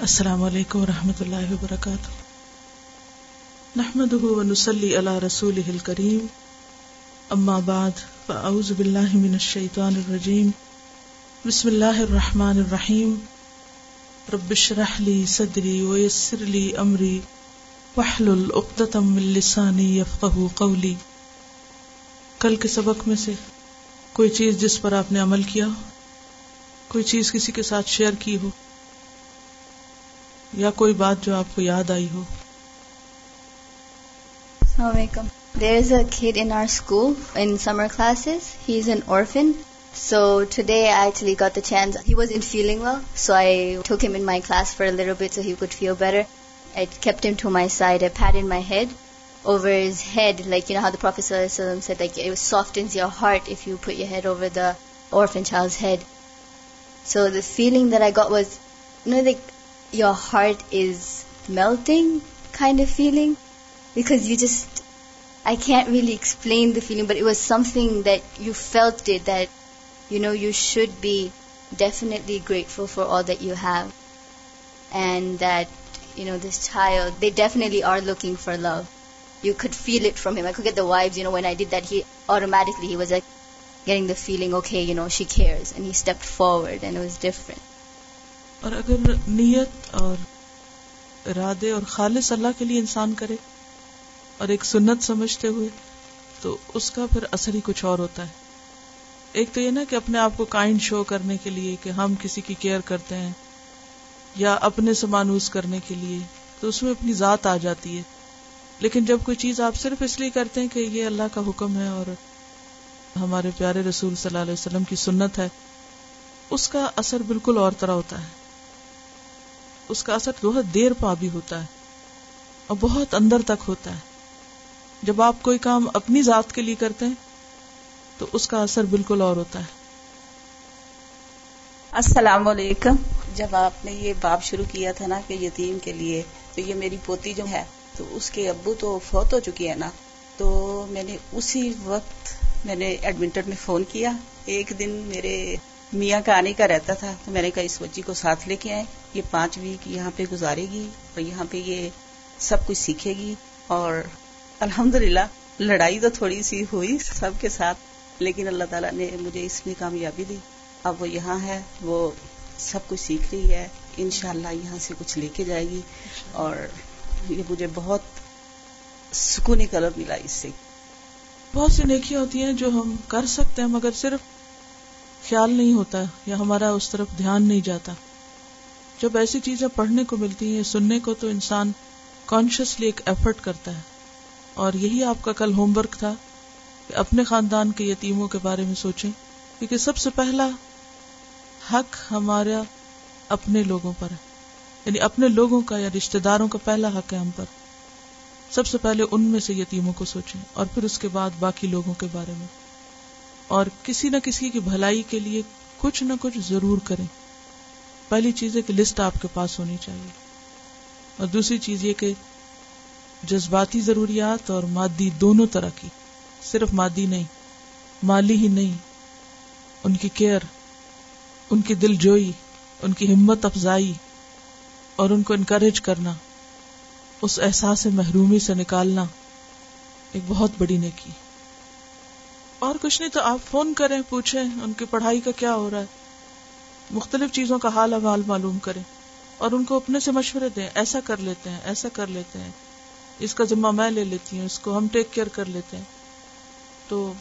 السلام علیکم و رحمۃ اللہ وبرکاتہ۔ نحمد ونسلی علی رسول کریم اما بعد، فاعوذ باللہ من الشیطان الرجیم۔ بسم اللہ الرحمن الرحیم۔ رب اشرح لی صدری ویسر لی امری۔ واحلل عقدۃ من لسانی یفقهوا قولی۔ کل کے سبق میں سے کوئی چیز جس پر آپ نے عمل کیا کوئی چیز کسی کے ساتھ شیئر کی ہو یا کوئی بات جو آپ کو یاد آئی ہو؟ السلام علیکم۔ There is a kid in our school in summer classes he is an orphan so today I actually got the chance he was in feeling well so I took him in my class for little bit so he could feel better I kept him to my side I pat in my head over his head like you know how the Prophet ﷺ said like it softens your heart if you put your head over the orphan child's head. So the feeling that I got was you know like your heart is melting kind of feeling, because you just, I can't really explain the feeling, but it was something that you felt it, that, you should be definitely grateful for all that you have. And that, this child, they definitely are looking for love. You could feel it from him. I could get the vibes, when I did that, he was like getting the feeling, okay, she cares. And he stepped forward and it was different. اور اگر نیت اور ارادے اور خالص اللہ کے لیے انسان کرے اور ایک سنت سمجھتے ہوئے، تو اس کا پھر اثر ہی کچھ اور ہوتا ہے۔ ایک تو یہ نا کہ اپنے آپ کو کائنڈ شو کرنے کے لیے کہ ہم کسی کی کیئر کرتے ہیں یا اپنے سے مانوس کرنے کے لیے، تو اس میں اپنی ذات آ جاتی ہے۔ لیکن جب کوئی چیز آپ صرف اس لیے کرتے ہیں کہ یہ اللہ کا حکم ہے اور ہمارے پیارے رسول صلی اللہ علیہ وسلم کی سنت ہے، اس کا اثر بالکل اور طرح ہوتا ہے۔ اس کا اثر بہت دیر پا بھی ہوتا ہے اور بہت اندر تک ہوتا ہے۔ جب آپ کوئی کام اپنی ذات کے لیے کرتے ہیں تو اس کا اثر بالکل اور ہوتا ہے۔ السلام علیکم۔ جب آپ نے یہ باب شروع کیا تھا نا کہ یتیم کے لیے تو یہ میری پوتی جو ہے تو اس کے ابو تو فوت ہو چکی ہے نا۔ تو میں نے اسی وقت میں نے ایڈمنٹن میں فون کیا۔ ایک دن میرے میاں کا آنے کا رہتا تھا، تو میں نے کہا، اس بچی کو ساتھ لے کے آئے یہ پانچ ویک یہاں پہ گزارے گی اور یہاں پہ یہ سب کچھ سیکھے گی۔ اور الحمد لڑائی تو تھوڑی سی ہوئی سب کے ساتھ، لیکن اللہ تعالیٰ نے مجھے اس میں کامیابی دی۔ اب وہ یہاں ہے، وہ سب کچھ سیکھ رہی ہے۔ انشاءاللہ یہاں سے کچھ لے کے جائے گی۔ اور یہ مجھے بہت سکون قلب ملا اس سے۔ بہت سی نیکیاں ہوتی ہیں جو ہم کر سکتے ہیں، مگر صرف خیال نہیں ہوتا یا ہمارا اس طرف دھیان نہیں جاتا۔ جب ایسی چیزیں پڑھنے کو ملتی ہیں، سننے کو تو انسان کانشیسلی ایک ایفرٹ کرتا ہے۔ اور یہی آپ کا کل ہوم ورک تھا کہ اپنے خاندان کے یتیموں کے بارے میں سوچیں، کیونکہ سب سے پہلا حق ہمارا اپنے لوگوں پر ہے۔ یعنی اپنے لوگوں کا یا رشتے داروں کا پہلا حق ہے ہم پر۔ سب سے پہلے ان میں سے یتیموں کو سوچیں اور پھر اس کے بعد باقی لوگوں کے بارے میں۔ اور کسی نہ کسی کی بھلائی کے لیے کچھ نہ کچھ ضرور کریں۔ پہلی چیز ہے کہ لسٹ آپ کے پاس ہونی چاہیے۔ اور دوسری چیز یہ کہ جذباتی ضروریات اور مادی دونوں طرح کی، صرف مادی نہیں، مالی ہی نہیں۔ ان کی کیئر، ان کی دل جوئی ان کی ہمت افزائی اور ان کو انکریج کرنا، اس احساس محرومی سے نکالنا ایک بہت بڑی نیکی اور کچھ نہیں تو آپ فون کریں، پوچھیں ان کی پڑھائی کا کیا ہو رہا ہے۔ مختلف چیزوں کا حال حوال معلوم کریں اور ان کو اپنے سے مشورے دیں۔ ایسا کر لیتے ہیں، ایسا کر لیتے ہیں۔ اس کا ذمہ میں لے لیتی ہوں، اس کو ہم ٹیک کیئر کر لیتے ہیں۔ تو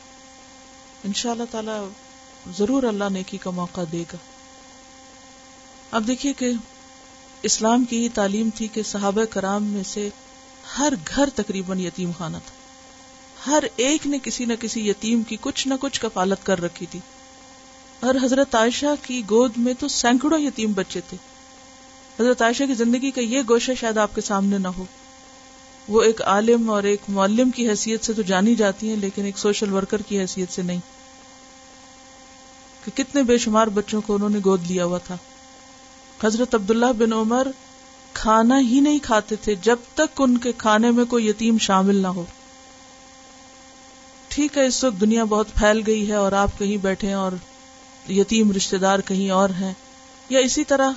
ان شاء اللہ تعالی ضرور اللہ نیکی کا موقع دے گا۔ اب دیکھیے کہ اسلام کی یہ تعلیم تھی کہ صحابہ کرام میں سے ہر گھر تقریباً یتیم خانہ تھا۔ ہر ایک نے کسی نہ کسی یتیم کی کچھ نہ کچھ کفالت کر رکھی تھی۔ اور حضرت عائشہ کی گود میں تو سینکڑوں یتیم بچے تھے۔ حضرت عائشہ کی زندگی کا یہ گوشہ شاید آپ کے سامنے نہ ہو۔ وہ ایک عالم اور ایک معلم کی حیثیت سے تو جانی جاتی ہیں، لیکن ایک سوشل ورکر کی حیثیت سے نہیں۔ کہ کتنے بے شمار بچوں کو انہوں نے گود لیا ہوا تھا۔ حضرت عبداللہ بن عمر کھانا ہی نہیں کھاتے تھے جب تک ان کے کھانے میں کوئی یتیم شامل نہ ہو۔ ٹھیک ہے، اس وقت دنیا بہت پھیل گئی ہے اور آپ کہیں بیٹھے اور یتیم رشتے دار کہیں اور ہیں یا اسی طرح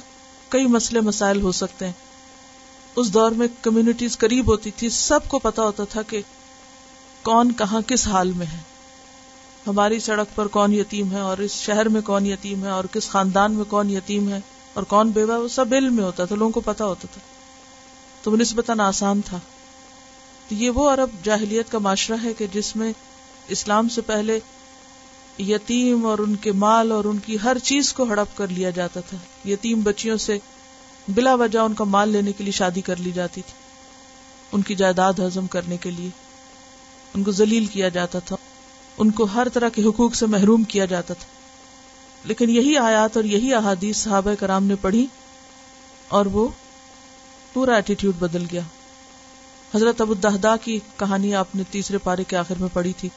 کئی مسئلے مسائل ہو سکتے ہیں۔ اس دور میں کمیونٹیز قریب ہوتی تھی، سب کو پتا ہوتا تھا کہ کون کہاں کس حال میں ہے۔ ہماری سڑک پر کون یتیم ہے اور اس شہر میں کون یتیم ہے اور کس خاندان میں کون یتیم ہے اور کون بیوہ وہ سب علم میں ہوتا تھا، لوگوں کو پتا ہوتا تھا۔ تو نسبتاً آسان تھا۔ تو یہ وہ عرب جاہلیت کا معاشرہ ہے کہ جس میں اسلام سے پہلے یتیم اور ان کے مال اور ان کی ہر چیز کو ہڑپ کر لیا جاتا تھا۔ یتیم بچیوں سے بلا وجہ ان کا مال لینے کے لیے شادی کر لی جاتی تھی۔ ان کی جائیداد ہضم کرنے کے لیے ان کو ذلیل کیا جاتا تھا۔ ان کو ہر طرح کے حقوق سے محروم کیا جاتا تھا۔ لیکن یہی آیات اور یہی احادیث صحابہ کرام نے پڑھی اور وہ پورا ایٹیٹیوڈ بدل گیا۔ حضرت ابو الدہدا کی کہانی آپ نے تیسرے پارے کے آخر میں پڑھی تھی۔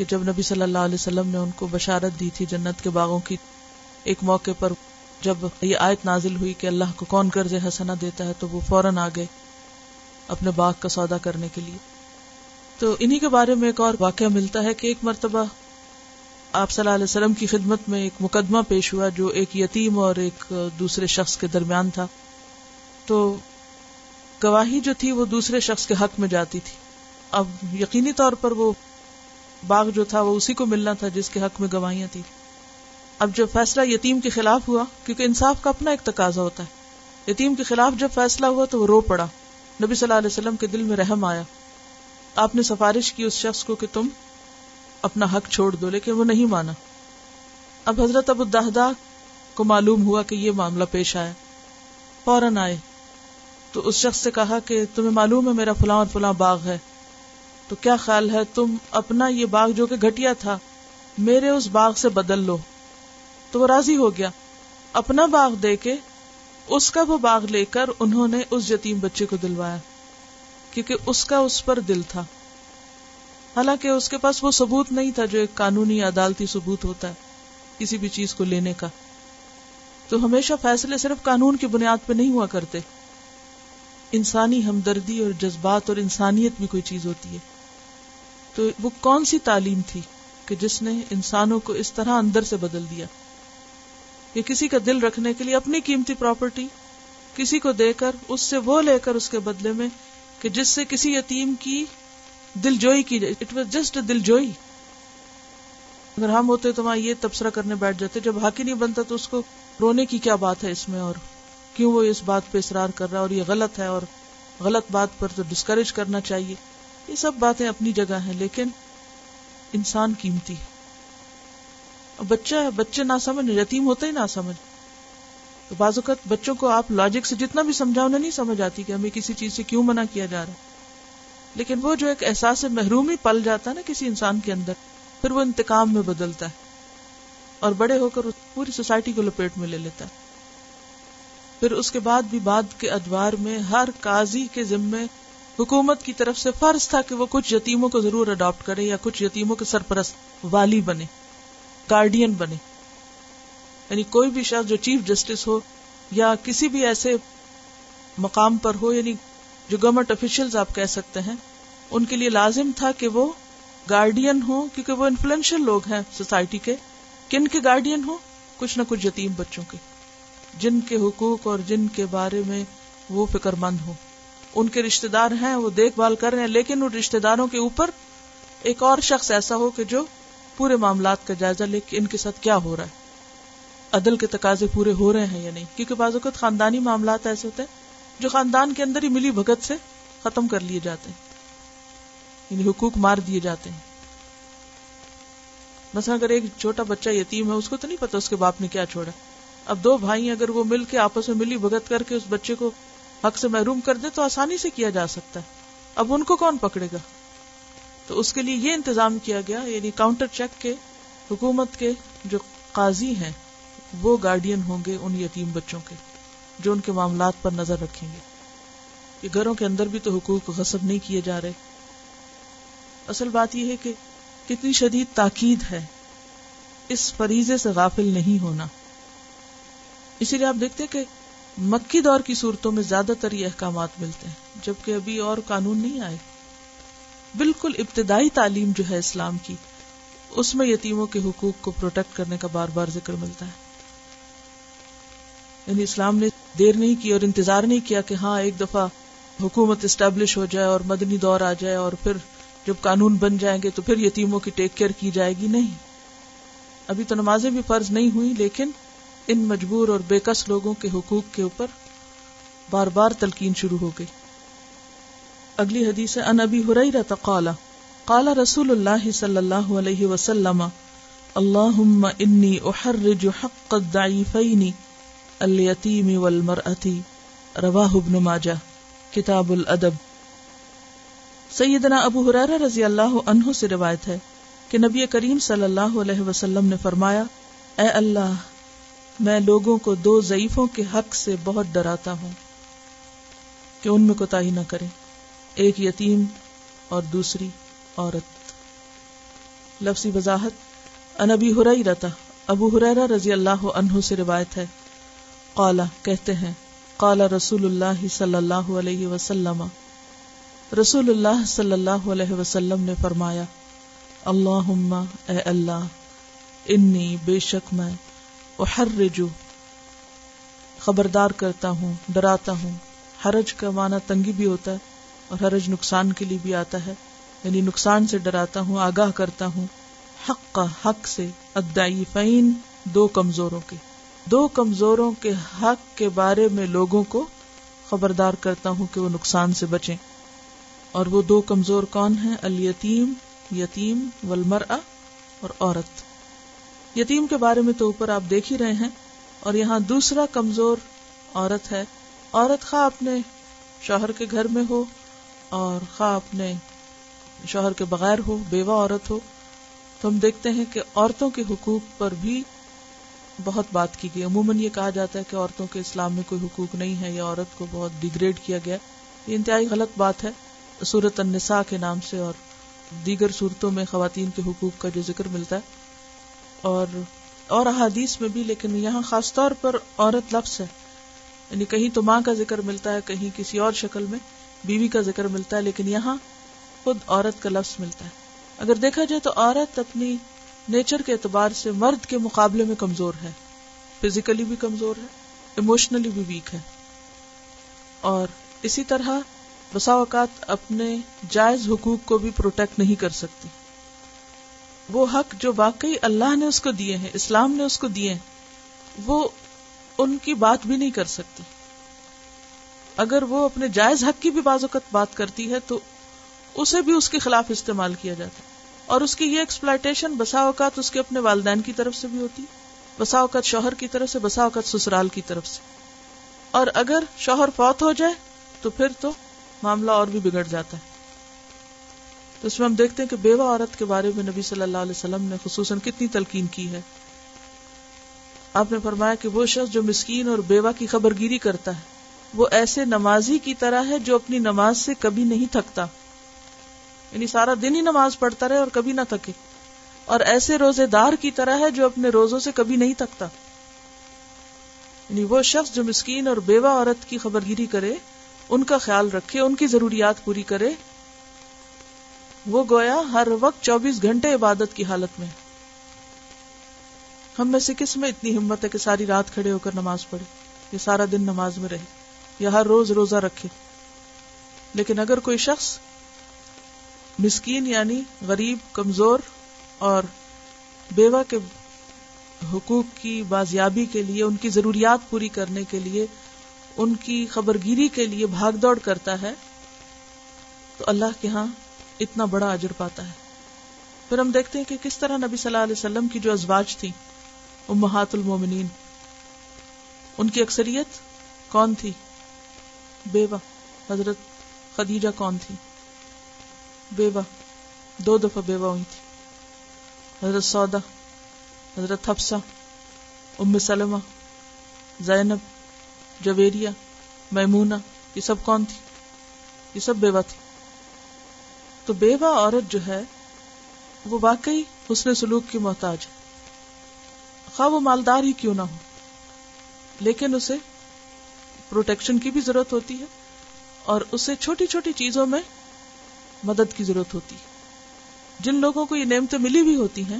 کہ جب نبی صلی اللہ علیہ وسلم نے ان کو بشارت دی تھی جنت کے باغوں کی ایک موقع پر، جب یہ آیت نازل ہوئی کہ اللہ کو کون قرض حسنا دیتا ہے، تو وہ فوراً آ گئے اپنے باغ کا سودا کرنے کے لیے۔ تو انہی کے بارے میں ایک اور واقعہ ملتا ہے کہ ایک مرتبہ آپ صلی اللہ علیہ وسلم کی خدمت میں ایک مقدمہ پیش ہوا جو ایک یتیم اور ایک دوسرے شخص کے درمیان تھا۔ تو گواہی جو تھی وہ دوسرے شخص کے حق میں جاتی تھی۔ اب یقینی طور پر وہ باغ جو تھا وہ اسی کو ملنا تھا جس کے حق میں گواہیاں تھی اب جب فیصلہ یتیم کے خلاف ہوا، کیونکہ انصاف کا اپنا ایک تقاضا ہوتا ہے۔ یتیم کے خلاف جب فیصلہ ہوا تو وہ رو پڑا۔ نبی صلی اللہ علیہ وسلم کے دل میں رحم آیا۔ آپ نے سفارش کی اس شخص کو کہ تم اپنا حق چھوڑ دو، لیکن وہ نہیں مانا۔ اب حضرت ابو الدہدا کو معلوم ہوا کہ یہ معاملہ پیش آیا۔ فوراً آئے۔ تو اس شخص سے کہا کہ تمہیں معلوم ہے میرا فلاں اور فلاں باغ ہے۔ تو کیا خیال ہے تم اپنا یہ باغ جو کہ گھٹیا تھا، میرے اس باغ سے بدل لو۔ تو وہ راضی ہو گیا۔ اپنا باغ دے کے اس کا وہ باغ لے کر انہوں نے اس یتیم بچے کو دلوایا، کیونکہ اس کا اس پر دل تھا۔ حالانکہ اس کے پاس وہ ثبوت نہیں تھا جو ایک قانونی عدالتی ثبوت ہوتا ہے کسی بھی چیز کو لینے کا۔ تو ہمیشہ فیصلے صرف قانون کی بنیاد پہ نہیں ہوا کرتے۔ انسانی ہمدردی اور جذبات اور انسانیت بھی کوئی چیز ہوتی ہے۔ تو وہ کون سی تعلیم تھی کہ جس نے انسانوں کو اس طرح اندر سے بدل دیا؟ کہ کسی کا دل رکھنے کے لیے اپنی قیمتی پراپرٹی کسی کو دے کر، اس سے وہ لے کر اس کے بدلے میں کہ جس سے کسی یتیم کی دل جوئی کی جائے۔ اٹ واز جسٹ دل جوئی اگر ہم ہوتے تو وہاں یہ تبصرہ کرنے بیٹھ جاتے، جب حق ہی نہیں بنتا تو اس کو رونے کی کیا بات ہے اس میں؟ اور کیوں وہ اس بات پہ اصرار کر رہا ہے اور یہ غلط ہے اور غلط بات پر تو ڈسکریج کرنا چاہیے؟ یہ سب باتیں اپنی جگہ ہیں، لیکن انسان قیمتی ہے۔ بچہ ہے، بچے نہ سمجھ یتیم ہوتا ہی نہ سمجھ تو بعض اوقات بچوں کو آپ لاجک سے جتنا بھی سمجھاؤ انہیں نہیں سمجھ آتی کہ ہمیں کسی چیز سے کیوں منع کیا جا رہا ہے۔ لیکن وہ جو ایک احساس محرومی پل جاتا ہے نا کسی انسان کے اندر، پھر وہ انتقام میں بدلتا ہے۔ اور بڑے ہو کر پوری سوسائٹی کو لپیٹ میں لے لیتا ہے۔ پھر اس کے بعد بھی بعد کے ادوار میں ہر قاضی کے ذمے حکومت کی طرف سے فرض تھا کہ وہ کچھ یتیموں کو ضرور اڈاپٹ کرے یا کچھ یتیموں کے سرپرست والی بنے گارڈین بنے۔ یعنی کوئی بھی شخص جو چیف جسٹس ہو یا کسی بھی ایسے مقام پر ہو یعنی جو گورنمنٹ افیشل آپ کہہ سکتے ہیں، ان کے لیے لازم تھا کہ وہ گارڈین ہو کیونکہ وہ انفلوئنشل لوگ ہیں سوسائٹی کے۔ کن کے گارڈین ہو کچھ نہ کچھ یتیم بچوں کے۔ جن کے حقوق اور جن کے بارے میں وہ فکر مند ہو ان کے رشتے دار ہیں، وہ دیکھ بھال کر رہے ہیں، لیکن ان رشتے داروں کے اوپر ایک اور شخص ایسا ہو کہ جو پورے معاملات کا جائزہ لے کے ان کے ساتھ کیا ہو رہا ہے۔ عدل کے تقاضے پورے ہو رہے ہیں یا نہیں؟ کیونکہ بعض اوقات خاندانی معاملات ایسے ہوتے ہیں جو خاندان کے اندر ہی ملی بھگت سے ختم کر لیے جاتے ہیں۔ یعنی حقوق مار دیے جاتے ہیں۔ مثلا اگر ایک چھوٹا بچہ یتیم ہے، اس کو تو نہیں پتا اس کے باپ نے کیا چھوڑا۔ اب دو بھائی اگر وہ مل کے آپس میں ملی بھگت کر کے اس بچے کو حق سے محروم کر دے تو آسانی سے کیا جا سکتا ہے۔ اب ان کو کون پکڑے گا؟ تو اس کے لیے یہ انتظام کیا گیا یعنی کاؤنٹر چیک کے، حکومت کے جو قاضی ہیں، وہ گارڈین ہوں گے ان یتیم بچوں کے، جو ان کے معاملات پر نظر رکھیں گے۔ یہ گھروں کے اندر بھی تو حقوق غصب نہیں کیے جا رہے۔ اصل بات یہ ہے کہ کتنی شدید تاکید ہے۔ اس فریضے سے غافل نہیں ہونا۔ اسی لیے آپ دیکھتے کہ مکی دور کی صورتوں میں زیادہ تر یہ احکامات ملتے ہیں، جبکہ ابھی اور قانون نہیں آئے۔ بالکل ابتدائی تعلیم جو ہے اسلام کی، اس میں یتیموں کے حقوق کو پروٹیکٹ کرنے کا بار بار ذکر ملتا ہے۔ یعنی اسلام نے دیر نہیں کی اور انتظار نہیں کیا کہ ہاں ایک دفعہ حکومت اسٹیبلش ہو جائے اور مدنی دور آ جائے اور پھر جب قانون بن جائیں گے تو پھر یتیموں کی ٹیک کیئر کی جائے گی۔ نہیں۔ ابھی تو نمازیں بھی فرض نہیں ہوئی لیکن ان مجبور اور بےکس لوگوں کے حقوق کے اوپر بار بار تلقین شروع ہو گئی۔ اگلی حدیث ان ابی حریرہ قال قال رسول اللہ صلی اللہ علیہ وسلم، اللہم انی احرج حق الضعیفین الیتیم والمرأة. رواہ ابن ماجہ، کتاب الادب۔ سیدنا ابو حرارہ رضی اللہ عنہ سے روایت ہے کہ نبی کریم صلی اللہ علیہ وسلم نے فرمایا، اے اللہ میں لوگوں کو دو ضعیفوں کے حق سے بہت ڈراتا ہوں کہ ان میں کوتا نہ کریں۔ ایک یتیم اور دوسری عورت۔ لفظی وضاحت انبی ہرئی رتا ابو حریرہ رضی اللہ عنہ سے روایت ہے۔ قالا، کہتے ہیں قال رسول اللہ صلی اللہ علیہ وسلم۔ رسول اللہ صلی اللہ علیہ وسلم نے فرمایا اللہ اے اللہ، انی بے شک میں احرجو خبردار کرتا ہوں، ڈراتا ہوں۔ حرج کا معنی تنگی بھی ہوتا ہے اور حرج نقصان کے لیے بھی آتا ہے۔ یعنی نقصان سے ڈراتا ہوں، آگاہ کرتا ہوں۔ حق کا حق سے ادائیفین دو کمزوروں کے۔ دو کمزوروں کے حق کے بارے میں لوگوں کو خبردار کرتا ہوں کہ وہ نقصان سے بچیں۔ اور وہ دو کمزور کون ہیں؟ الیتیم، یتیم ولمر اور عورت۔ یتیم کے بارے میں تو اوپر آپ دیکھ ہی رہے ہیں اور یہاں دوسرا کمزور عورت ہے۔ عورت خواہ اپنے شوہر کے گھر میں ہو اور خواہ اپنے شوہر کے بغیر ہو، بیوہ عورت ہو، تو ہم دیکھتے ہیں کہ عورتوں کے حقوق پر بھی بہت بات کی گئی۔ عموماً یہ کہا جاتا ہے کہ عورتوں کے اسلام میں کوئی حقوق نہیں ہے یا عورت کو بہت ڈیگریڈ کیا گیا۔ یہ انتہائی غلط بات ہے۔ صورت النساء کے نام سے اور دیگر صورتوں میں خواتین کے حقوق کا جو ذکر ملتا ہے اور اور احادیث میں بھی، لیکن یہاں خاص طور پر عورت لفظ ہے۔ یعنی کہیں تو ماں کا ذکر ملتا ہے، کہیں کسی اور شکل میں بیوی کا ذکر ملتا ہے، لیکن یہاں خود عورت کا لفظ ملتا ہے۔ اگر دیکھا جائے تو عورت اپنی نیچر کے اعتبار سے مرد کے مقابلے میں کمزور ہے۔ فزیکلی بھی کمزور ہے ایموشنلی بھی ویک ہے۔ اور اسی طرح بسا اوقات اپنے جائز حقوق کو بھی پروٹیکٹ نہیں کر سکتی۔ وہ حق جو واقعی اللہ نے اس کو دیے ہیں، اسلام نے اس کو دیے ہیں، وہ ان کی بات بھی نہیں کر سکتی۔ اگر وہ اپنے جائز حق کی بھی بعض اوقات بات کرتی ہے تو اسے بھی اس کے خلاف استعمال کیا جاتا ہے۔ اور اس کی یہ ایکسپلائٹیشن بسا اوقات اس کے اپنے والدین کی طرف سے بھی ہوتی، بسا اوقات شوہر کی طرف سے، بسا اوقات سسرال کی طرف سے۔ اور اگر شوہر فوت ہو جائے تو پھر تو معاملہ اور بھی بگڑ جاتا ہے۔ تو اس میں ہم دیکھتے ہیں کہ بیوہ عورت کے بارے میں نبی صلی اللہ علیہ وسلم نے خصوصاً کتنی تلقین کی ہے۔ آپ نے فرمایا کہ وہ شخص جو مسکین اور بیوہ کی خبر گیری کرتا ہے، وہ ایسے نمازی کی طرح ہے جو اپنی نماز سے کبھی نہیں تھکتا۔ یعنی سارا دن ہی نماز پڑھتا رہے اور کبھی نہ تھکے۔ اور ایسے روزے دار کی طرح ہے جو اپنے روزوں سے کبھی نہیں تھکتا۔ یعنی وہ شخص جو مسکین اور بیوہ عورت کی خبر گیری کرے، ان کا خیال رکھے، ان کی ضروریات پوری کرے وہ گویا ہر وقت چوبیس گھنٹے عبادت کی حالت میں ہم میں سے کس میں اتنی ہمت ہے کہ ساری رات کھڑے ہو کر نماز پڑھے، یا سارا دن نماز میں رہے، یا ہر روز روزہ رکھے۔ لیکن اگر کوئی شخص مسکین یعنی غریب، کمزور اور بیوہ کے حقوق کی بازیابی کے لیے، ان کی ضروریات پوری کرنے کے لیے، ان کی خبر گیری کے لیے بھاگ دوڑ کرتا ہے، تو اللہ کے ہاں اتنا بڑا اجر پاتا ہے۔ پھر ہم دیکھتے ہیں کہ کس طرح نبی صلی اللہ علیہ وسلم کی جو ازواج تھی، امہات المومنین، ان کی اکثریت کون تھی؟ بیوہ، حضرت خدیجہ کون تھی؟ بیوہ، دو دفعہ بیوہ ہوئی تھی۔ حضرت سودا حضرت حفصہ، ام سلمہ، زینب جویریا میمونہ، یہ سب کون تھی؟ یہ سب بیوہ تھی۔ تو بیوہ عورت جو ہے، وہ واقعی حسن سلوک کی محتاج ہے۔ خواہ وہ مالدار ہی کیوں نہ ہو، لیکن اسے پروٹیکشن کی بھی ضرورت ہوتی ہے اور اسے چھوٹی چھوٹی چیزوں میں مدد کی ضرورت ہوتی ہے۔ جن لوگوں کو یہ نعمتیں ملی بھی ہوتی ہیں،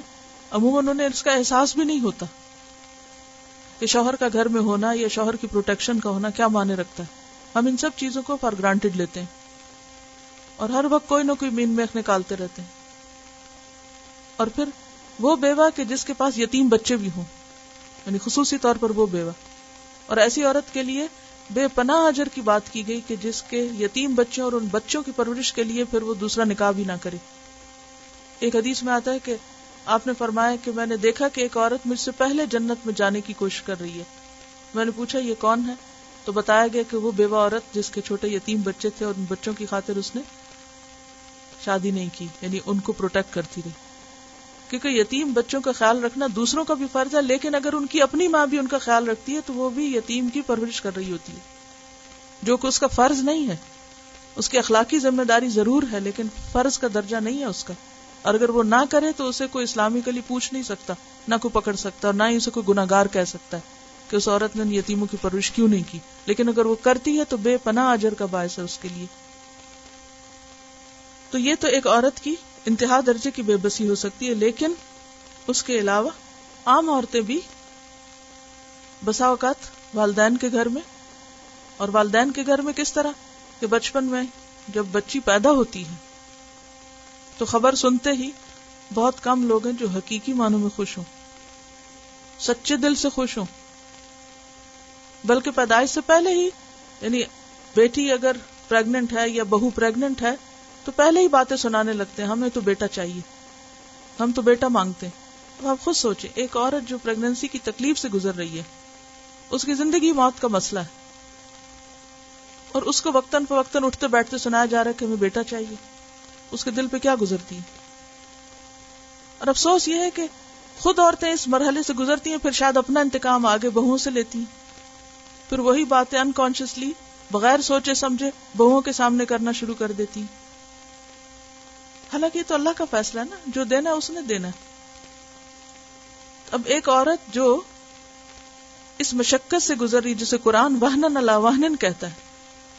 عموماً انہیں اس کا احساس بھی نہیں ہوتا کہ شوہر کا گھر میں ہونا یا شوہر کی پروٹیکشن کا ہونا کیا معنی رکھتا ہے۔ ہم ان سب چیزوں کو فار گرانٹیڈ لیتے ہیں۔ اور ہر وقت کوئی نہ کوئی مین میخ نکالتے رہتے ہیں۔ اور پھر وہ بیوہ کہ جس کے پاس یتیم بچے بھی ہوں یعنی خصوصی طور پر وہ بیوہ۔ اور ایسی عورت کے لیے بے پناہ اجر کی بات کی گئی کہ جس کے یتیم بچوں اور ان بچوں کی پرورش کے لیے پھر وہ دوسرا نکاح بھی نہ کرے۔ ایک حدیث میں آتا ہے کہ آپ نے فرمایا کہ میں نے دیکھا کہ ایک عورت مجھ سے پہلے جنت میں جانے کی کوشش کر رہی ہے۔ میں نے پوچھا، یہ کون ہے؟ تو بتایا گیا کہ وہ بیوہ عورت جس کے چھوٹے یتیم بچے تھے اور ان بچوں کی خاطر اس نے شادی نہیں کی یعنی ان کو پروٹیکٹ کرتی رہی۔ کیونکہ یتیم بچوں کا خیال رکھنا دوسروں کا بھی فرض ہے، لیکن اگر ان کی اپنی ماں بھی ان کا خیال رکھتی ہے، تو وہ بھی یتیم کی پرورش کر رہی ہوتی ہے۔ جو کہ اس کا فرض نہیں ہے، اس کی اخلاقی ذمہ داری ضرور ہے، لیکن فرض کا درجہ نہیں ہے اس کا۔ اور اگر وہ نہ کرے، تو اسے کوئی اسلامی کلی پوچھ نہیں سکتا، نہ کوئی پکڑ سکتا اور نہ ہی اسے کوئی گناگار کہہ سکتا ہے کہ اس عورت نے یتیموں کی پرورش کیوں نہیں کی۔ لیکن اگر وہ کرتی ہے، تو بے پناہ اجر کا باعث ہے اس کے لیے۔ تو یہ تو ایک عورت کی انتہا درجے کی بے بسی ہو سکتی ہے، لیکن اس کے علاوہ عام عورتیں بھی بسا اوقات والدین کے گھر میں۔ اور والدین کے گھر میں کس طرح؟ کہ بچپن میں جب بچی پیدا ہوتی ہے تو خبر سنتے ہی بہت کم لوگ ہیں جو حقیقی معنوں میں خوش ہوں، سچے دل سے خوش ہوں۔ بلکہ پیدائش سے پہلے ہی یعنی بیٹی اگر پریگنٹ ہے یا بہو پریگنٹ ہے تو پہلے ہی باتیں سنانے لگتے ہیں، ہمیں تو بیٹا چاہیے۔ ہم تو بیٹا مانگتے ہیں۔ آپ خود سوچیں، ایک عورت جو پریگنینسی کی تکلیف سے گزر رہی ہے، اس کی زندگی موت کا مسئلہ ہے۔ اور اس کو وقتاً فوقتاً اٹھتے بیٹھتے سنایا جا رہا ہے کہ ہمیں بیٹا چاہیے۔ اس کے دل پہ کیا گزرتی ہے؟ اور افسوس یہ ہے کہ خود عورتیں اس مرحلے سے گزرتی ہیں، پھر شاید اپنا انتقام آگے بہو سے لیتی ہیں۔ پھر وہی باتیں انکانشیسلی بغیر سوچے سمجھے بہوؤں کے سامنے کرنا شروع کر دیتی حالانکہ یہ تو اللہ کا فیصلہ ہے نا، جو دینا اس نے دینا اب ایک عورت جو اس مشقت سے گزر رہی، جسے قرآن وہن اللہ واہن کہتا ہے،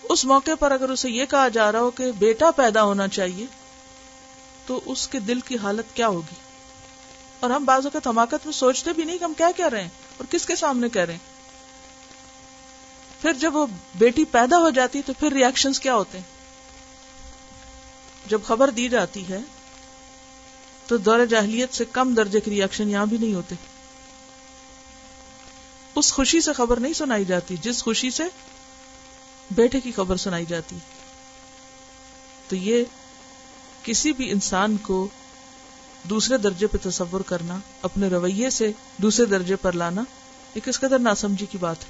اس موقع پر اگر اسے یہ کہا جا رہا ہو کہ بیٹا پیدا ہونا چاہیے، تو اس کے دل کی حالت کیا ہوگی؟ اور ہم بعض اوقات حماقت میں سوچتے بھی نہیں کہ ہم کیا کہہ رہے ہیں اور کس کے سامنے کہہ رہے ہیں۔ پھر جب وہ بیٹی پیدا ہو جاتی تو پھر ریئیکشنز کیا ہوتے ہیں؟ جب خبر دی جاتی ہے تو دور جاہلیت سے کم درجے کے ریئیکشن یہاں بھی نہیں ہوتے۔ اس خوشی سے خبر نہیں سنائی جاتی، جس خوشی سے بیٹے کی خبر سنائی جاتی۔ تو یہ کسی بھی انسان کو دوسرے درجے پہ تصور کرنا، اپنے رویے سے دوسرے درجے پر لانا یہ کس قدر ناسمجھی کی بات ہے۔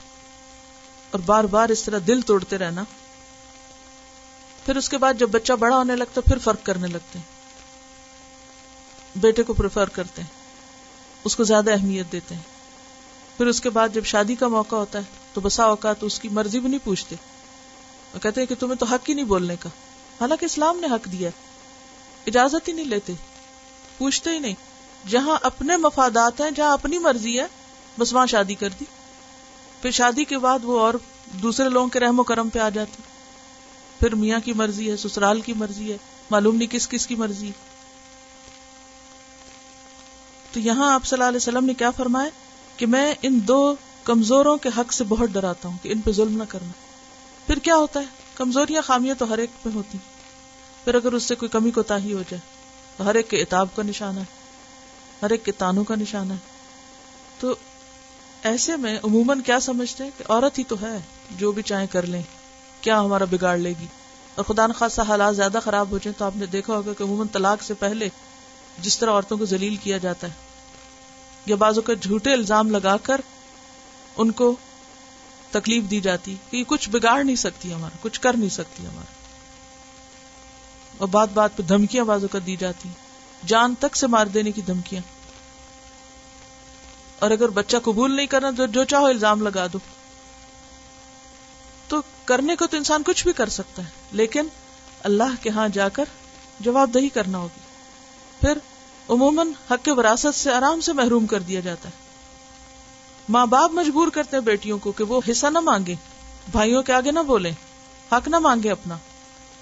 اور بار بار اس طرح دل توڑتے رہنا پھر اس کے بعد جب بچہ بڑا ہونے لگتا پھر فرق کرنے لگتے ہیں۔ بیٹے کو پریفر کرتے ہیں۔ اس کو زیادہ اہمیت دیتے ہیں۔ پھر اس کے بعد جب شادی کا موقع ہوتا ہے، تو بسا اوقات اس کی مرضی بھی نہیں پوچھتے۔ وہ کہتے ہیں کہ تمہیں تو حق ہی نہیں بولنے کا۔ حالانکہ اسلام نے حق دیا اجازت ہی نہیں لیتے۔ پوچھتے ہی نہیں۔ جہاں اپنے مفادات ہیں، جہاں اپنی مرضی ہے، بس وہاں شادی کر دی۔ پھر شادی کے بعد وہ اور دوسرے لوگوں کے رحم و کرم پہ آ جاتے۔ پھر میاں کی مرضی ہے، سسرال کی مرضی ہے، معلوم نہیں کس کس کی مرضی۔ ہے تو یہاں آپ صلی اللہ علیہ وسلم نے کیا فرمایا؟ کہ میں ان دو کمزوروں کے حق سے بہت ڈراتا ہوں کہ ان پہ ظلم نہ کرنا۔ پھر کیا ہوتا ہے؟ کمزوریاں خامیاں تو ہر ایک میں ہوتی پھر اگر اس سے کوئی کمی کو تاہی ہو جائے، تو ہر ایک کے اتاب کا نشانہ ہے، ہر ایک کے تانوں کا نشانہ ہے۔ تو ایسے میں عموماً کیا سمجھتے ہیں کہ عورت ہی تو ہے، جو بھی چاہے کر لیں۔ کیا ہمارا بگاڑ لے گی؟ اور خدا نخواستہ حالات زیادہ خراب ہو جائیں تو آپ نے دیکھا ہوگا کہ عموماً طلاق سے پہلے جس طرح عورتوں کو ذلیل کیا جاتا ہے، یا بازو کا جھوٹے الزام لگا کر ان کو تکلیف دی جاتی کہ یہ کچھ بگاڑ نہیں سکتی ہمارا، کچھ کر نہیں سکتی ہمارا۔ اور بات بات پہ دھمکیاں بازو کا دی جاتی، جان تک سے مار دینے کی دھمکیاں۔ اور اگر بچہ قبول نہیں کرنا تو جو چاہو الزام لگا دو۔ کرنے کو تو انسان کچھ بھی کر سکتا ہے، لیکن اللہ کے ہاں جا کر جواب دہی کرنا ہوگی۔ پھر عموماً حق وراثت سے آرام سے محروم کر دیا جاتا ہے۔ ماں باپ مجبور کرتے ہیں بیٹیوں کو کہ وہ حصہ نہ مانگے بھائیوں کے آگے نہ بولے حق نہ مانگے اپنا۔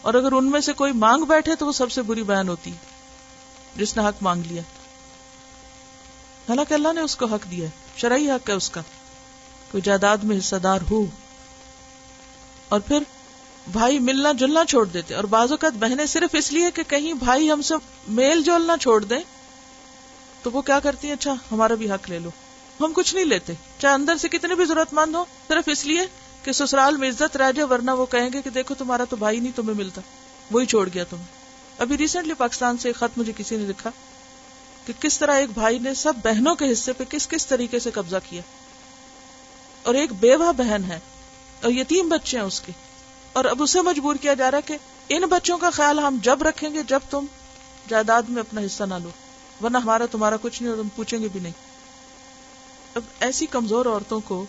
اور اگر ان میں سے کوئی مانگ بیٹھے تو وہ سب سے بری بیان ہوتی جس نے حق مانگ لیا۔ حالانکہ اللہ نے اس کو حق دیا شرعی حق ہے اس کا۔ کوئی جائیداد میں حصہ دار ہو اور پھر بھائی ملنا جلنا چھوڑ دیتے اور بعض اوقات بہنیں صرف اس لیے کہ کہیں بھائی ہم سے میل جولنا چھوڑ دیں، تو وہ کیا کرتی ہیں؟ اچھا ہمارا بھی حق لے لو۔ ہم کچھ نہیں لیتے۔ چاہے اندر سے کتنے بھی ضرورت مند ہو صرف اس لیے کہ سسرال میں عزت رہ جائے، ورنہ وہ کہیں گے کہ دیکھو تمہارا تو بھائی نہیں تمہیں ملتا۔ وہی چھوڑ گیا تمہیں ابھی ریسنٹلی پاکستان سے ایک خط مجھے کسی نے لکھا کہ کس طرح ایک بھائی نے سب بہنوں کے حصے پہ کس کس طریقے سے قبضہ کیا۔ اور ایک بیوہ بہن ہے۔ اور یتیم بچے ہیں اس کے۔ اور اب اسے مجبور کیا جا رہا ہے کہ ان بچوں کا خیال ہم جب رکھیں گے جب تم جائیداد میں اپنا حصہ نہ لو، ورنہ ہمارا تمہارا کچھ نہیں اور تم پوچھیں گے بھی نہیں۔ اب ایسی کمزور عورتوں کو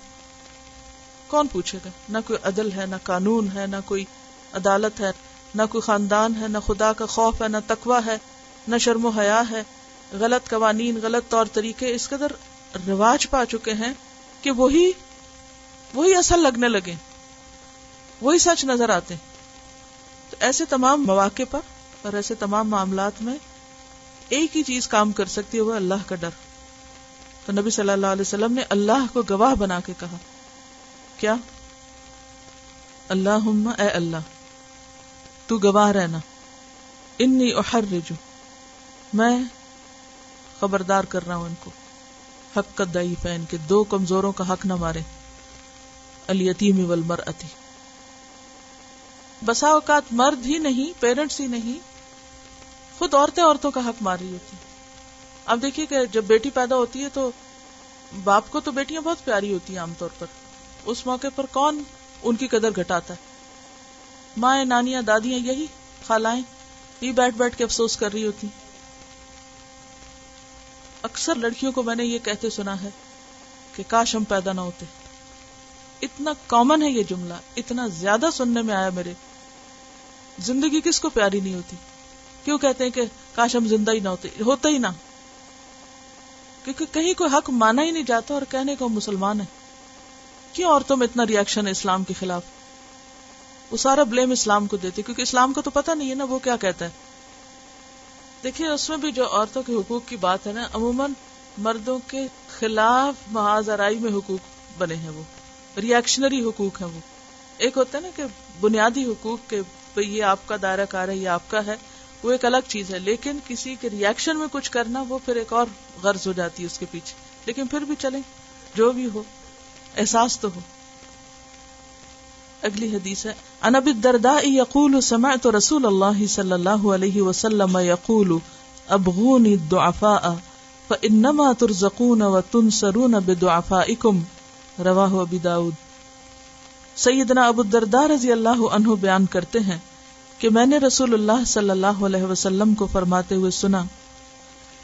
کون پوچھے گا؟ نہ کوئی عدل ہے، نہ قانون ہے، نہ کوئی عدالت ہے، نہ کوئی خاندان ہے، نہ خدا کا خوف ہے، نہ تقوی ہے، نہ شرم و حیا ہے۔ غلط قوانین، غلط طور طریقے اس قدر رواج پا چکے ہیں کہ وہی وہی اصل لگنے لگے، وہی سچ نظر آتے۔ تو ایسے تمام مواقع پر اور ایسے تمام معاملات میں ایک ہی چیز کام کر سکتی ہے، وہ اللہ کا ڈر۔ تو نبی صلی اللہ علیہ وسلم نے اللہ کو گواہ بنا کے کہا، کیا؟ اللہ اے اللہ، تو گواہ رہنا۔ انی احرجو، میں خبردار کر رہا ہوں ان کو۔ حق کا دئی فین کے دو کمزوروں کا حق نہ مارے۔ الیتیم والمرأتی۔ بسا اوقات مرد ہی نہیں پیرنٹس ہی نہیں، خود عورتیں عورتوں کا حق مار رہی ہوتی۔ اب دیکھیے کہ جب بیٹی پیدا ہوتی ہے تو باپ کو تو بیٹیاں بہت پیاری ہوتی ہیں عام طور پر۔ اس موقع پر کون ان کی قدر گھٹاتا ہے؟ ماں نانیاں، دادیاں، یہی خالائیں۔ یہ بیٹھ بیٹھ کے افسوس کر رہی ہوتی۔ اکثر لڑکیوں کو میں نے یہ کہتے سنا ہے کہ کاش ہم پیدا نہ ہوتے۔ اتنا کامن ہے یہ جملہ، اتنا زیادہ سننے میں آیا میرے۔ زندگی کس کو پیاری نہیں ہوتی؟ کیوں کہتے ہیں کہ کاش ہم زندہ ہی نہ ہوتے؟ ہوتا ہی نہ۔ کیونکہ کہیں کوئی حق مانا ہی نہیں جاتا اور کہنے کو مسلمان ہے کیوں عورتوں میں اتنا ریئیکشن ہے اسلام کے خلاف؟ وہ سارا بلیم اسلام کو دیتے، کیونکہ اسلام کو تو پتہ نہیں ہے نا وہ کیا کہتا ہے۔ دیکھیے، اس میں بھی جو عورتوں کے حقوق کی بات ہے نا، عموماً مردوں کے خلاف محاذ میں حقوق بنے ہیں وہ۔ ریئیکشنری حقوق ہیں وہ۔ ایک ہوتا ہے نا کہ بنیادی حقوق کے یہ آپ کا دائرہ کار ہے، یہ آپ کا ہے، وہ ایک الگ چیز ہے۔ لیکن کسی کے ریئیکشن میں کچھ کرنا، وہ پھر ایک اور غرض ہو جاتی ہے اس کے پیچھے۔ لیکن پھر بھی چلیں، جو بھی ہو، احساس تو ہو۔ اگلی حدیث ہے انب الدرداء یقول، سمعت رسول اللہ صلی اللہ علیہ وسلم یقول، ابغونی الضعفاء، فانما ترزقون وتنصرون بدعفائکم رواہ ابی داود۔ سیدنا ابو الدرداء رضی اللہ عنہ بیان کرتے ہیں کہ میں نے رسول اللہ صلی اللہ علیہ وسلم کو فرماتے ہوئے سنا،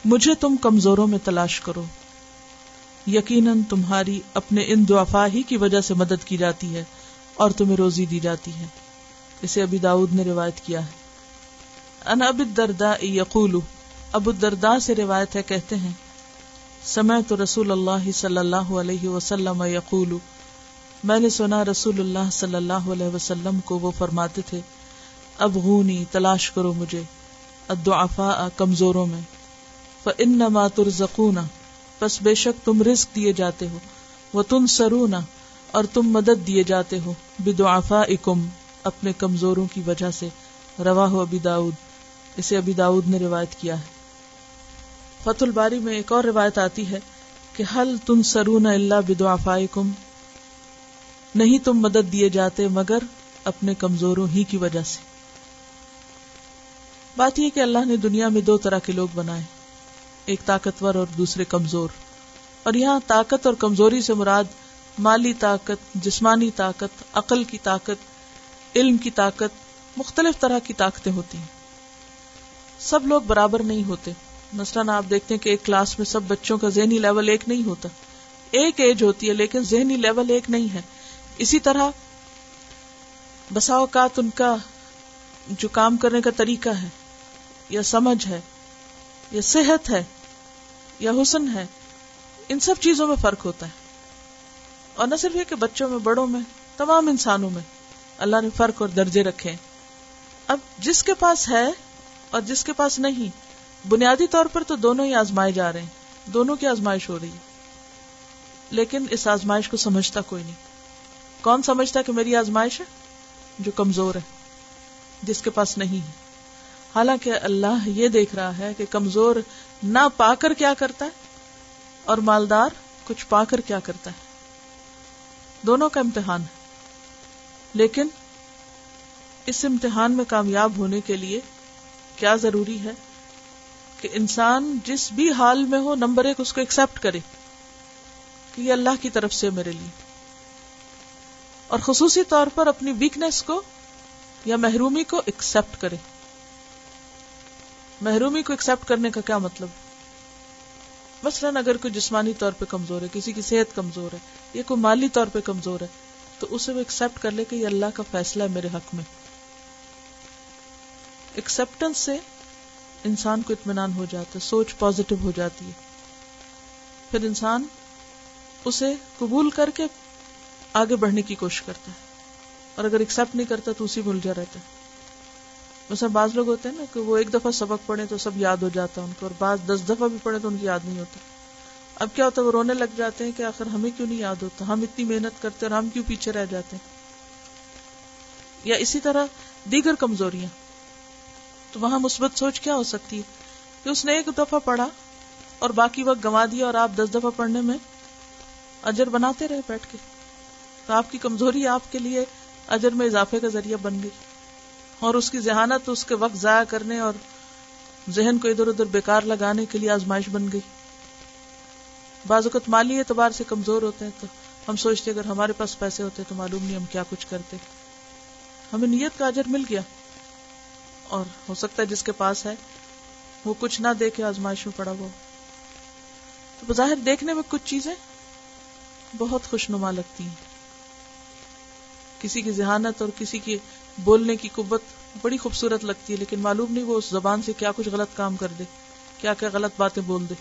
مجھے تم کمزوروں میں تلاش کرو۔ یقیناً تمہاری اپنے ان دعفا ہی کی وجہ سے مدد کی جاتی ہے اور تمہیں روزی دی جاتی ہے۔ اسے ابی داود نے روایت کیا ہے۔ ان اب دردا یقول ابو دردا سے روایت ہے، کہتے ہیں سمے تو رسول اللہ صلی اللہ علیہ وسلم یقول، میں نے سنا رسول اللہ صلی اللہ علیہ وسلم کو وہ فرماتے تھے، اب غونی، تلاش کرو مجھے ادعفاء کمزوروں میں فانما ترزقون، پس بے شک تم رزق دیے جاتے ہو وہ تم سرونا اور تم مدد دیے جاتے ہو بدعفا اکم اپنے کمزوروں کی وجہ سے روا ہو ابی داود اسے ابی داود نے روایت کیا ہے۔ فت الباری میں ایک اور روایت آتی ہے کہ حل تم سرون اللہ بدعفا کم نہیں تم مدد دیے جاتے مگر اپنے کمزوروں ہی کی وجہ سے۔ بات یہ کہ اللہ نے دنیا میں دو طرح کے لوگ بنائے، ایک طاقتور اور دوسرے کمزور۔ اور یہاں طاقت اور کمزوری سے مراد مالی طاقت، جسمانی طاقت، عقل کی طاقت، علم کی طاقت، مختلف طرح کی طاقتیں ہوتی ہیں۔ سب لوگ برابر نہیں ہوتے۔ مثلاً آپ دیکھتے ہیں کہ ایک کلاس میں سب بچوں کا ذہنی لیول ایک نہیں ہوتا۔ ایک ایج ہوتی ہے لیکن ذہنی لیول ایک نہیں ہے۔ اسی طرح بسا اوقات ان کا جو کام کرنے کا طریقہ ہے، یا سمجھ ہے، یا صحت ہے، یا حسن ہے، ان سب چیزوں میں فرق ہوتا ہے۔ اور نہ صرف یہ کہ بچوں میں، بڑوں میں، تمام انسانوں میں اللہ نے فرق اور درجے رکھے۔ اب جس کے پاس ہے اور جس کے پاس نہیں بنیادی طور پر تو دونوں ہی آزمائے جا رہے ہیں۔ دونوں کی آزمائش ہو رہی ہے۔ لیکن اس آزمائش کو سمجھتا کوئی نہیں۔ کون سمجھتا کہ میری آزمائش ہے؟ جو کمزور ہے۔ جس کے پاس نہیں ہے۔ حالانکہ اللہ یہ دیکھ رہا ہے کہ کمزور نہ پا کر کیا کرتا ہے اور مالدار کچھ پا کر کیا کرتا ہے۔ دونوں کا امتحان ہے۔ لیکن اس امتحان میں کامیاب ہونے کے لیے کیا ضروری ہے؟ کہ انسان جس بھی حال میں ہو، نمبر ایک اس کو ایکسپٹ کرے کہ یہ اللہ کی طرف سے میرے لیے۔ اور خصوصی طور پر اپنی ویکنیس کو یا محرومی کو ایکسپٹ کرے۔ محرومی کو ایکسپٹ کرنے کا کیا مطلب؟ مثلاً اگر کوئی جسمانی طور پہ کمزور ہے، کسی کی صحت کمزور ہے، یا کوئی مالی طور پہ کمزور ہے، تو اسے وہ ایکسپٹ کر لے کہ یہ اللہ کا فیصلہ ہے میرے حق میں۔ ایکسپٹنس سے انسان کو اطمینان ہو جاتا ہے، سوچ پازیٹو ہو جاتی ہے۔ پھر انسان اسے قبول کر کے آگے بڑھنے کی کوشش کرتا ہے۔ اور اگر ایکسپٹ نہیں کرتا تو اسی بھول جا رہتا ہے۔ مثلا بعض لوگ ہوتے ہیں نا کہ وہ ایک دفعہ سبق پڑھے تو سب یاد ہو جاتا ہے ان کو، اور بعض دس دفعہ بھی پڑھے تو ان کی یاد نہیں ہوتا۔ اب کیا ہوتا ہے، وہ رونے لگ جاتے ہیں کہ آخر ہمیں کیوں نہیں یاد ہوتا؟ ہم اتنی محنت کرتے اور ہم کیوں پیچھے رہ جاتے ہیں؟ یا اسی طرح دیگر کمزوریاں۔ تو وہاں مثبت سوچ کیا ہو سکتی ہے؟ کہ اس نے ایک دفعہ پڑھا اور باقی وقت گنوا دیا اور آپ دس دفعہ پڑھنے میں اجر بناتے رہے بیٹھ کے۔ تو آپ کی کمزوری آپ کے لیے اجر میں اضافے کا ذریعہ بن گئی۔ اور اس کی ذہانت اس کے وقت ضائع کرنے اور ذہن کو ادھر ادھر بیکار لگانے کے لیے آزمائش بن گئی۔ بعض اوقات مالی اعتبار سے کمزور ہوتے ہیں تو ہم سوچتے اگر ہمارے پاس پیسے ہوتے تو معلوم نہیں ہم کیا کچھ کرتے۔ ہمیں نیت کا اجر مل گیا۔ اور ہو سکتا ہے جس کے پاس ہے، وہ کچھ نہ دیکھے آزمائش میں پڑا ہوا تو بظاہر دیکھنے میں کچھ چیزیں بہت خوش نما لگتی ہیں۔ کسی کی ذہانت اور کسی کی بولنے کی قوت بڑی خوبصورت لگتی ہے، لیکن معلوم نہیں وہ اس زبان سے کیا کچھ غلط کام کر دے، کیا کیا غلط باتیں بول دے۔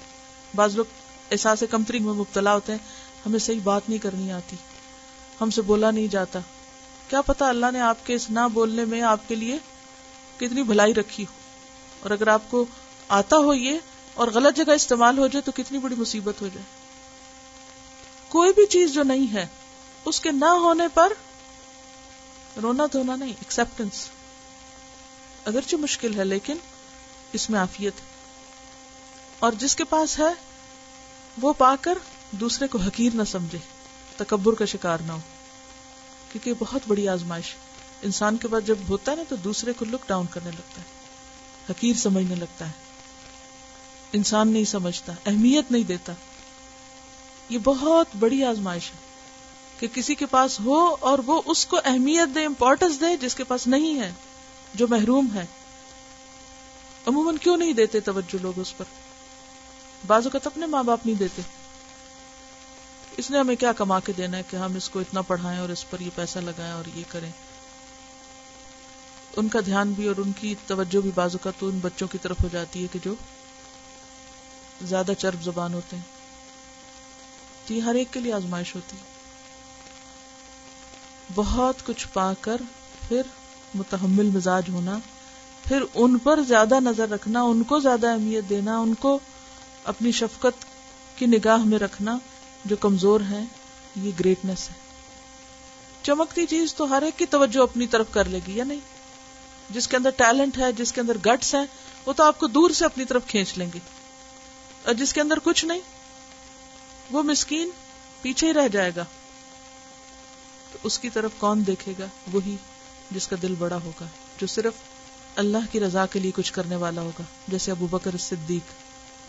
بعض لوگ احساس کمتری میں مبتلا ہوتے ہیں، ہمیں صحیح بات نہیں کرنی آتی، ہم سے بولا نہیں جاتا۔ کیا پتا اللہ نے آپ کے اس نہ بولنے میں آپ کے لیے کتنی بھلائی رکھی ہو۔ اور اگر آپ کو آتا ہو یہ اور غلط جگہ استعمال ہو جائے تو کتنی بڑی مصیبت ہو جائے۔ کوئی بھی چیز جو نہیں ہے، اس کے نہ ہونے پر رونا دھونا نہیں ایکسپٹینس اگرچہ مشکل ہے، لیکن اس میں آفیت اور جس کے پاس ہے، وہ پا کر دوسرے کو حقیر نہ سمجھے، تکبر کا شکار نہ ہو، کیونکہ بہت بڑی آزمائش انسان کے بعد جب ہوتا ہے نا تو دوسرے کو لک ڈاؤن کرنے لگتا ہے، حقیر سمجھنے لگتا ہے۔ انسان نہیں سمجھتا، اہمیت نہیں دیتا۔ یہ بہت بڑی آزمائش ہے کہ کسی کے پاس ہو اور وہ اس کو اہمیت دے امپورٹینس دے جس کے پاس نہیں ہے، جو محروم ہے۔ عموماً کیوں نہیں دیتے توجہ لوگ اس پر؟ بعض اوقات اپنے ماں باپ نہیں دیتے۔ اس نے ہمیں کیا کما کے دینا ہے کہ ہم اس کو اتنا پڑھائیں اور اس پر یہ پیسہ لگائیں اور یہ کریں؟ ان کا دھیان بھی اور ان کی توجہ بھی بعض اوقات ان بچوں کی طرف ہو جاتی ہے کہ جو زیادہ چرب زبان ہوتے ہیں۔ یہ ہر ایک کے لیے آزمائش ہوتی ہے۔ بہت کچھ پا کر پھر متحمل مزاج ہونا، پھر ان پر زیادہ نظر رکھنا، ان کو زیادہ اہمیت دینا، ان کو اپنی شفقت کی نگاہ میں رکھنا جو کمزور ہے یہ گریٹنیس ہے۔ چمکتی چیز تو ہر ایک کی توجہ اپنی طرف کر لے گی، یا نہیں؟ جس کے اندر ٹیلنٹ ہے، جس کے اندر گٹس ہے وہ تو آپ کو دور سے اپنی طرف کھینچ لیں گے۔ اور جس کے اندر کچھ نہیں، وہ مسکین پیچھے ہی رہ جائے گا۔ تو اس کی طرف کون دیکھے گا؟ وہی جس کا دل بڑا ہوگا، جو صرف اللہ کی رضا کے لیے کچھ کرنے والا ہوگا۔ جیسے ابو بکر صدیق،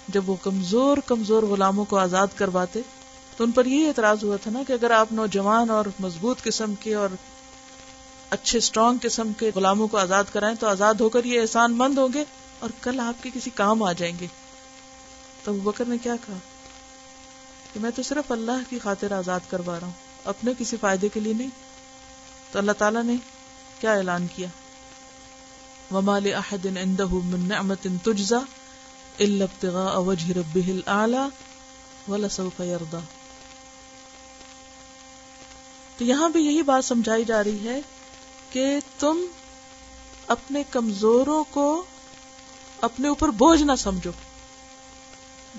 جب وہ کمزور کمزور غلاموں کو آزاد کرواتے، تو ان پر یہی اعتراض ہوا تھا نا کہ اگر آپ نوجوان اور مضبوط قسم کے اور اچھے اسٹرانگ قسم کے غلاموں کو آزاد کرائیں تو آزاد ہو کر یہ احسان مند ہوں گے اور کل آپ کے کسی کام آ جائیں گے۔ تو ابو بکر نے کیا کہا؟ کہ میں تو صرف اللہ کی خاطر آزاد کروا رہا ہوں، اپنے کسی فائدے کے لیے نہیں۔ تو اللہ تعالیٰ نے کیا اعلان کیا؟ وما لأحد عنده من نعمة تجزى إلا ابتغاء وجه ربه الأعلى ولسوف يرضى۔ تو یہاں بھی یہی بات سمجھائی جا رہی ہے کہ تم اپنے کمزوروں کو اپنے اوپر بوجھ نہ سمجھو۔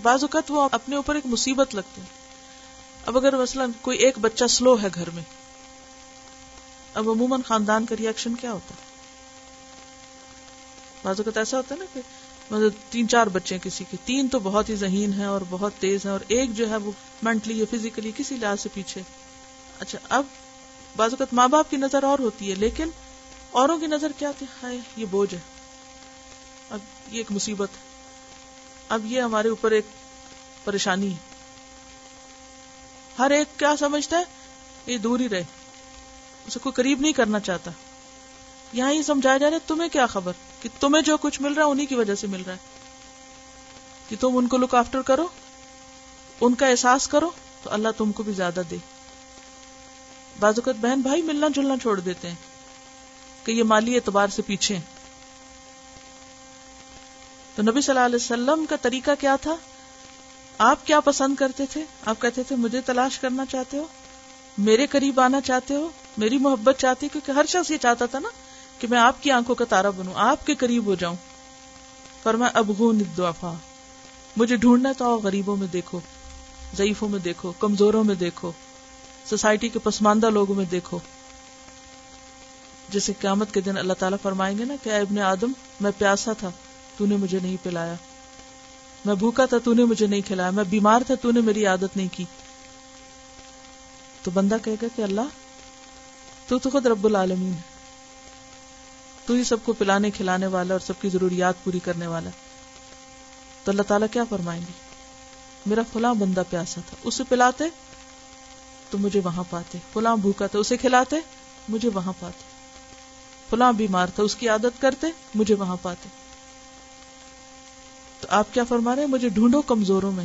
بعض اوقات وہ اپنے اوپر ایک مصیبت لگتے ہیں اب اگر مثلا کوئی ایک بچہ سلو ہے گھر میں، اب عموماً خاندان کا ریئیکشن کیا ہوتا؟ ہے بعض اوقات ایسا ہوتا ہے نا کہ مطلب تین چار بچے کسی کے، تین تو بہت ہی ذہین ہیں اور بہت تیز ہیں اور ایک جو ہے وہ مینٹلی یا فزیکلی کسی لحاظ سے پیچھے۔ اچھا اب بعض اوقات ماں باپ کی نظر اور ہوتی ہے، لیکن اوروں کی نظر کیا تھی ہائے، یہ بوجھ ہے۔ اب یہ ایک مصیبت ہے۔ اب یہ ہمارے اوپر ایک پریشانی ہے۔ ہر ایک کیا سمجھتا ہے؟ یہ دور ہی رہے۔ اسے کوئی قریب نہیں کرنا چاہتا۔ یہاں یہ سمجھایا جا رہا ہے، تمہیں کیا خبر؟ کہ تمہیں جو کچھ مل رہا ہے انہیں کی وجہ سے مل رہا ہے۔ کہ تم ان کو لک آفٹر کرو، ان کا احساس کرو، تو اللہ تم کو بھی زیادہ دے۔ بعض اوقات بہن بھائی ملنا جلنا چھوڑ دیتے ہیں کہ یہ مالی اعتبار سے پیچھے ہیں۔ تو نبی صلی اللہ علیہ وسلم کا طریقہ کیا تھا؟ آپ کیا پسند کرتے تھے؟ آپ کہتے تھے، مجھے تلاش کرنا چاہتے ہو، میرے قریب آنا چاہتے ہو، میری محبت چاہتی کیونکہ ہر شخص یہ چاہتا تھا نا کہ میں آپ کی آنکھوں کا تارا بنوں، آپ کے قریب ہو جاؤں۔ پر میں اب مجھے ڈھونڈنا تو آؤ غریبوں میں دیکھو، ضعیفوں میں دیکھو، کمزوروں میں دیکھو۔ سوسائٹی کے پسماندہ لوگوں میں دیکھو۔ جیسے قیامت کے دن اللہ تعالیٰ فرمائیں گے نا کہ ابن آدم، میں پیاسا تھا، تو نے مجھے نہیں پلایا۔ میں بھوکا تھا، تو نے مجھے نہیں کھلایا۔ میں بیمار تھا، تو نے میری عادت نہیں کی۔ تو بندہ کہے گا کہ اللہ، تو تو خود رب العالمین ہے۔ تو ہی سب کو پلانے، کھلانے والا اور سب کی ضروریات پوری کرنے والا۔ تو اللہ تعالیٰ کیا فرمائیں گے؟ میرا فلاں بندہ پیاسا تھا، اسے پلاتے تو مجھے وہاں پاتے۔ فلاں بھوکا تھا، اسے کھلاتے، مجھے وہاں پاتے۔ فلاں بیمار تھا، اس کی عادت کرتے، مجھے وہاں پاتے۔ تو آپ کیا فرما رہے ہیں؟ مجھے ڈھونڈو کمزوروں میں۔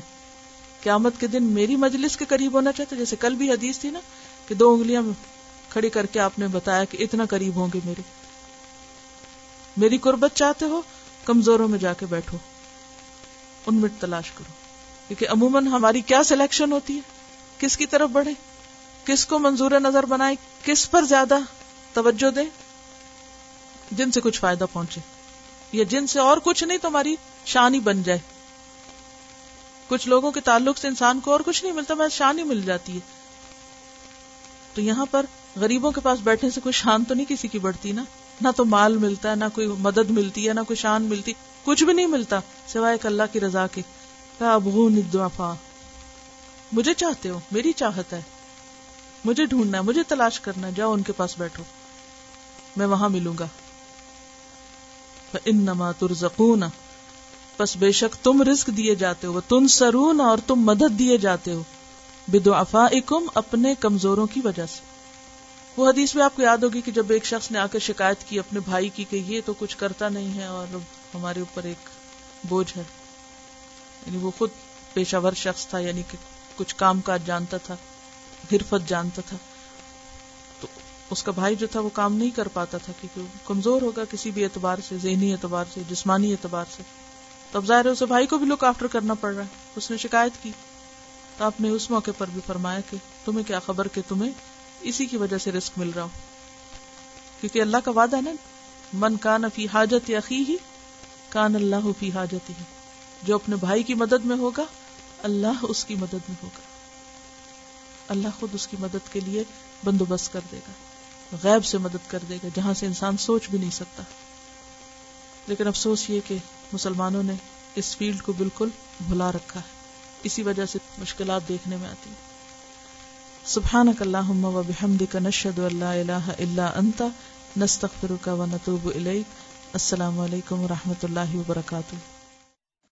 قیامت کے دن میری مجلس کے قریب ہونا چاہتے، جیسے کل بھی حدیث تھی نا، کہ دو انگلیاں کھڑی کر کے آپ نے بتایا کہ اتنا قریب ہوں گے میرے۔ میری قربت چاہتے ہو، کمزوروں میں جا کے بیٹھو۔ ان میں تلاش کرو۔ کیونکہ عموماً ہماری کیا سلیکشن ہوتی ہے؟ کس کی طرف بڑھے کس کو منظور نظر بنائے، کس پر زیادہ توجہ دے جن سے کچھ فائدہ پہنچے۔ یا جن سے اور کچھ نہیں، تمہاری شان ہی بن جائے۔ کچھ لوگوں کے تعلق سے انسان کو اور کچھ نہیں ملتا بس شان ہی مل جاتی ہے۔ تو یہاں پر غریبوں کے پاس بیٹھنے سے کوئی شان تو نہیں کسی کی بڑھتی نا؟ نہ تو مال ملتا ہے نہ کوئی مدد ملتی ہے نہ کوئی شان ملتی۔ کچھ بھی نہیں ملتا، سوائے اللہ کی رضا کے۔ مجھے چاہتے ہو، میری چاہت ہے۔ مجھے ڈھونڈنا ہے، مجھے تلاش کرنا ہے، جاؤ ان کے پاس بیٹھو۔ میں وہاں ملوں گا۔ ان نما ترزقون۔ بس بے شک تم رزق دیے جاتے ہو۔ تن سرون اور تم مدد دیے جاتے ہو۔ بدو اپنے کمزوروں کی وجہ سے۔ وہ حدیث بھی آپ کو یاد ہوگی کہ جب ایک شخص نے آ کر شکایت کی، اپنے بھائی کی کہ یہ تو کچھ کرتا نہیں ہے اور ہمارے اوپر ایک بوجھ ہے۔ یعنی وہ خود پیشہ ور شخص تھا یعنی کہ کچھ کام کاج جانتا تھا۔ حرفت جانتا تھا۔ تو اس کا بھائی جو تھا وہ کام نہیں کر پاتا تھا کیونکہ وہ کمزور ہوگا کسی بھی اعتبار سے، ذہنی اعتبار سے، جسمانی اعتبار سے۔ تو اب ظاہر ہے اسے بھائی کو بھی لک آفٹر کرنا پڑ رہا ہے۔ اس نے شکایت کی۔ تو آپ نے اس موقع پر بھی فرمایا کہ تمہیں کیا خبر کہ تمہیں اسی کی وجہ سے رسک مل رہا ہو؟ کیونکہ اللہ کا وعدہ ہے نا، من کان فی حاجت ہی کان اللہ فی حاجت ہی جو اپنے بھائی کی مدد میں ہوگا، اللہ اس کی مدد میں ہوگا۔ اللہ خود اس کی مدد کے لیے بندوبست کر دے گا۔ غیب سے مدد کر دے گا، جہاں سے انسان سوچ بھی نہیں سکتا۔ لیکن افسوس یہ کہ مسلمانوں نے اس فیلڈ کو بالکل بھلا رکھا ہے۔ اسی وجہ سے مشکلات دیکھنے میں آتی ہیں۔ سبحانك اللهم وبحمدك نشهد ان لا اله الا انت نستغفرك ونتوب اليك السلام علیکم و رحمۃ اللہ وبرکاتہ۔